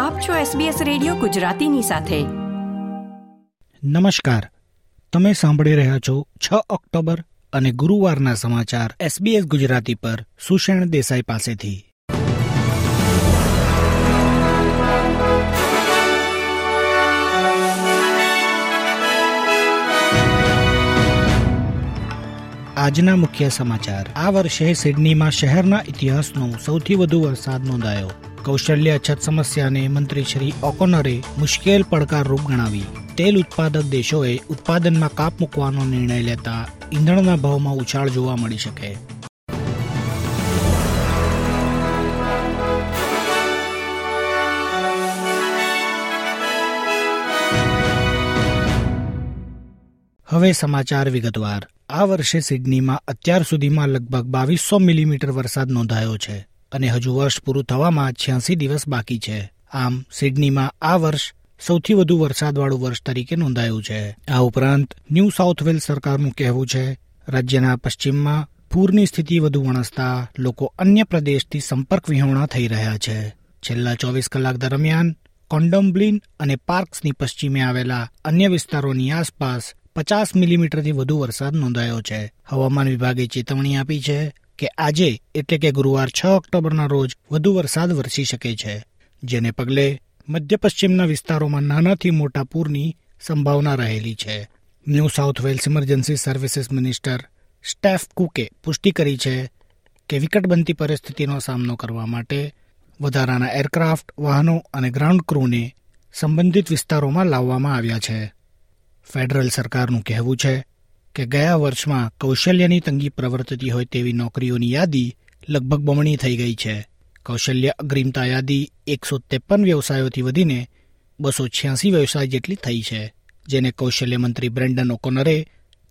આપ છો SBS radio ગુજરાતીની સાથે. નમસ્કાર. તમે સાંભળી રહ્યા છો છ ઓક્ટોબર અને ગુરુવારના સમાચાર SBS ગુજરાતી પર સુષેણ દેસાઈ પાસેથી. આજના મુખ્ય સમાચાર. આ વર્ષે સિડનીમાં શહેરના ઇતિહાસનો સૌથી વધુ વરસાદ નોંધાયો. કૌશલ્ય અછત સમસ્યાને મંત્રી શ્રી ઓકોનરે મુશ્કેલ પડકારરૂપ ગણાવી. તેલ ઉત્પાદક દેશોએ ઉત્પાદનમાં કાપ મૂકવાનો નિર્ણય લેતા ઈંધણના ભાવમાં ઉછાળ જોવા મળી શકે. હવે સમાચાર વિગતવાર. આ વર્ષે સિડનીમાં અત્યાર સુધીમાં લગભગ બાવીસો મિલીમીટર વરસાદ નોંધાયો છે. અને હજુ વર્ષ પૂરું થવામાં છ્યાસી દિવસ બાકી છે. આમ સિડનીમાં આ વર્ષ સૌથી વધુ વરસાદવાળું વર્ષ તરીકે નોંધાયું છે. આ ઉપરાંત ન્યૂ સાઉથ વેલ્સ સરકારનું કહેવું છે, રાજ્યના પશ્ચિમમાં પૂરની સ્થિતિ વધુ વણસતા લોકો અન્ય પ્રદેશથી સંપર્ક વિહોણા થઈ રહ્યા છે. છેલ્લા ચોવીસ કલાક દરમિયાન કોન્ડોમ્બ્લિન અને પાર્ક્સની પશ્ચિમે આવેલા અન્ય વિસ્તારોની આસપાસ પચાસ મિલીમીટરથી વધુ વરસાદ નોંધાયો છે. હવામાન વિભાગે ચેતવણી આપી છે કે આજે, એટલે કે ગુરુવાર છ ઓક્ટોબરના રોજ, વધુ વરસાદ વરસી શકે છે. જેને પગલે મધ્ય પશ્ચિમના વિસ્તારોમાં નાનાથી મોટા પૂરની સંભાવના રહેલી છે. New South Wales emergency services minister Steph કુકે પુષ્ટિ કરી છે કે વિકટ બનતી પરિસ્થિતિનો સામનો કરવા માટે વધારાના એરક્રાફ્ટ, વાહનો અને ગ્રાઉન્ડ ક્રૂને સંબંધિત વિસ્તારોમાં લાવવામાં આવ્યા છે. ફેડરલ સરકારનું કહેવું છે કે ગયા વર્ષમાં કૌશલ્યની તંગી પ્રવર્તતી હોય તેવી નોકરીઓની યાદી લગભગ બમણી થઈ ગઈ છે. કૌશલ્ય અગ્રિમતા યાદી એકસો ત્રેપન વ્યવસાયોથી વધીને બસો છ્યાસી વ્યવસાય જેટલી થઈ છે, જેને કૌશલ્ય મંત્રી બ્રેન્ડન ઓકોનરે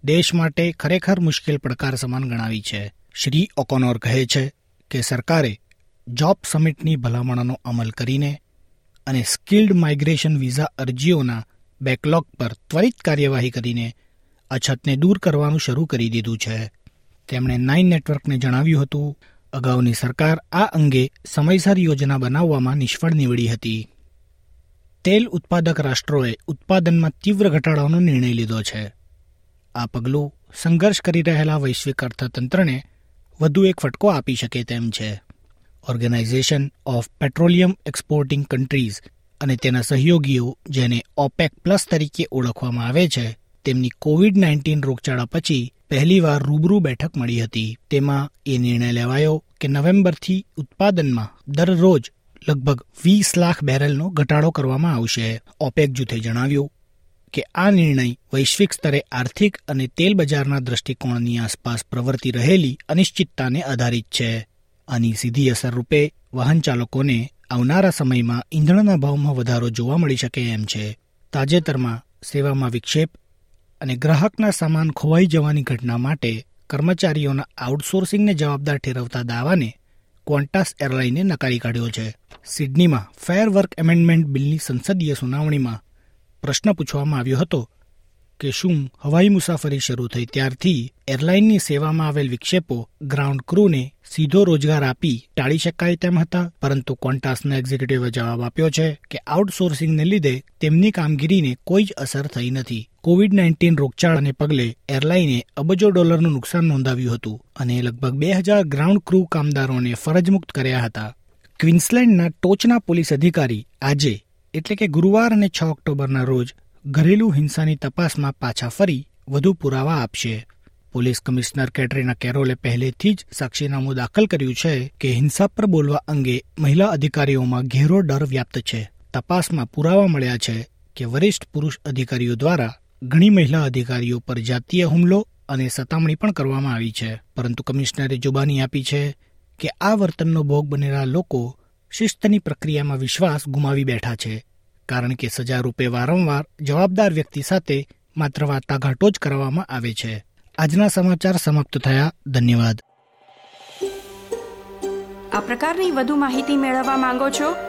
દેશ માટે ખરેખર મુશ્કેલ પડકાર સમાન ગણાવી છે. શ્રી ઓકોનોર કહે છે કે સરકારે જોબ સમિટની ભલામણોનો અમલ કરીને અને સ્કિલ્ડ માઇગ્રેશન વિઝા અરજીઓના બેકલોગ પર ત્વરિત કાર્યવાહી કરીને અછતને દૂર કરવાનું શરૂ કરી દીધું છે. તેમણે નાઇન નેટવર્કને જણાવ્યું હતું, અગાઉની સરકાર આ અંગે સમયસર યોજના બનાવવામાં નિષ્ફળ નીવડી હતી. તેલ ઉત્પાદક રાષ્ટ્રોએ ઉત્પાદનમાં તીવ્ર ઘટાડાનો નિર્ણય લીધો છે. આ પગલું સંઘર્ષ કરી રહેલા વૈશ્વિક અર્થતંત્રને વધુ એક ફટકો આપી શકે તેમ છે. Organisation of petroleum exporting countries અને તેના સહયોગીઓ જેને ઓપેક પ્લસ તરીકે ઓળખવામાં આવે છે તેમની કોવિડ નાઇન્ટીન રોગચાળા પછી પહેલીવાર રૂબરૂ બેઠક મળી હતી. તેમાં એ નિર્ણય લેવાયો કે નવેમ્બરથી ઉત્પાદનમાં દરરોજ લગભગ વીસ લાખ બેરલનો ઘટાડો કરવામાં આવશે. ઓપેક જૂથે જણાવ્યું કે આ નિર્ણય વૈશ્વિક સ્તરે આર્થિક અને તેલ બજારના દ્રષ્ટિકોણની આસપાસ પ્રવર્તી રહેલી અનિશ્ચિતતાને આધારિત છે. આની સીધી અસર રૂપે વાહન ચાલકોને આવનારા સમયમાં ઈંધણના ભાવમાં વધારો જોવા મળી શકે એમ છે. તાજેતરમાં સેવામાં વિક્ષેપ અને ગ્રાહકના સામાન ખોવાઈ જવાની ઘટના માટે કર્મચારીઓના આઉટસોર્સિંગને જવાબદાર ઠેરવતા દાવાને ક્વોન્ટાસ એરલાઈને નકારી કાઢ્યો છે. સિડનીમાં ફેર વર્ક એમેન્ડમેન્ટ બિલની સંસદીય સુનાવણીમાં પ્રશ્ન પૂછવામાં આવ્યો હતો કે શું હવાઈ મુસાફરી શરૂ થઈ ત્યારથી એરલાઇનની સેવામાં આવેલ વિક્ષેપો ગ્રાઉન્ડ ક્રૂને સીધો રોજગાર આપી ટાળી શકાય તેમ હતા, પરંતુ ક્વોન્ટાસના એક્ઝિક્યુટિવે જવાબ આપ્યો છે કે આઉટસોર્સિંગને લીધે તેમની કામગીરીને કોઈ જ અસર થઈ નથી. કોવિડ નાઇન્ટીન રોગચાળાને પગલે એરલાઈને અબજો ડોલરનું નુકસાન નોંધાવ્યું હતું અને લગભગ બે હજાર ગ્રાઉન્ડ ક્રૂ કામદારોને ફરજમુક્ત કર્યા હતા. ક્વિન્સલેન્ડના ટોચના પોલીસ અધિકારી આજે, એટલે કે ગુરુવાર અને છ ઓક્ટોબરના રોજ, ઘરેલું હિંસાની તપાસમાં પાછા ફરી વધુ પુરાવા આપશે. પોલીસ કમિશનર કેટરીના કેરોલે પહેલેથી જ સાક્ષીનામું દાખલ કર્યું છે કે હિંસા પર બોલવા અંગે મહિલા અધિકારીઓમાં ઘેરો ડર વ્યાપ્ત છે. તપાસમાં પુરાવા મળ્યા છે કે વરિષ્ઠ પુરુષ અધિકારીઓ દ્વારા ઘણી મહિલા અધિકારીઓ પર જાતીય હુમલો અને સતામણી પણ કરવામાં આવી છે. પરંતુ કમિશનરે જુબાની આપી છે કે આ વર્તનનો ભોગ બનેલા લોકો શિસ્તની પ્રક્રિયામાં વિશ્વાસ ગુમાવી બેઠા છે. કારણ કે સજા રૂપે વારંવાર જવાબદાર વ્યક્તિ સાથે માત્ર વાટાઘાટો જ કરવામાં આવે છે. આજના સમાચાર સમાપ્ત થયા. ધન્યવાદ. આ પ્રકારની વધુ માહિતી મેળવવા માંગો છો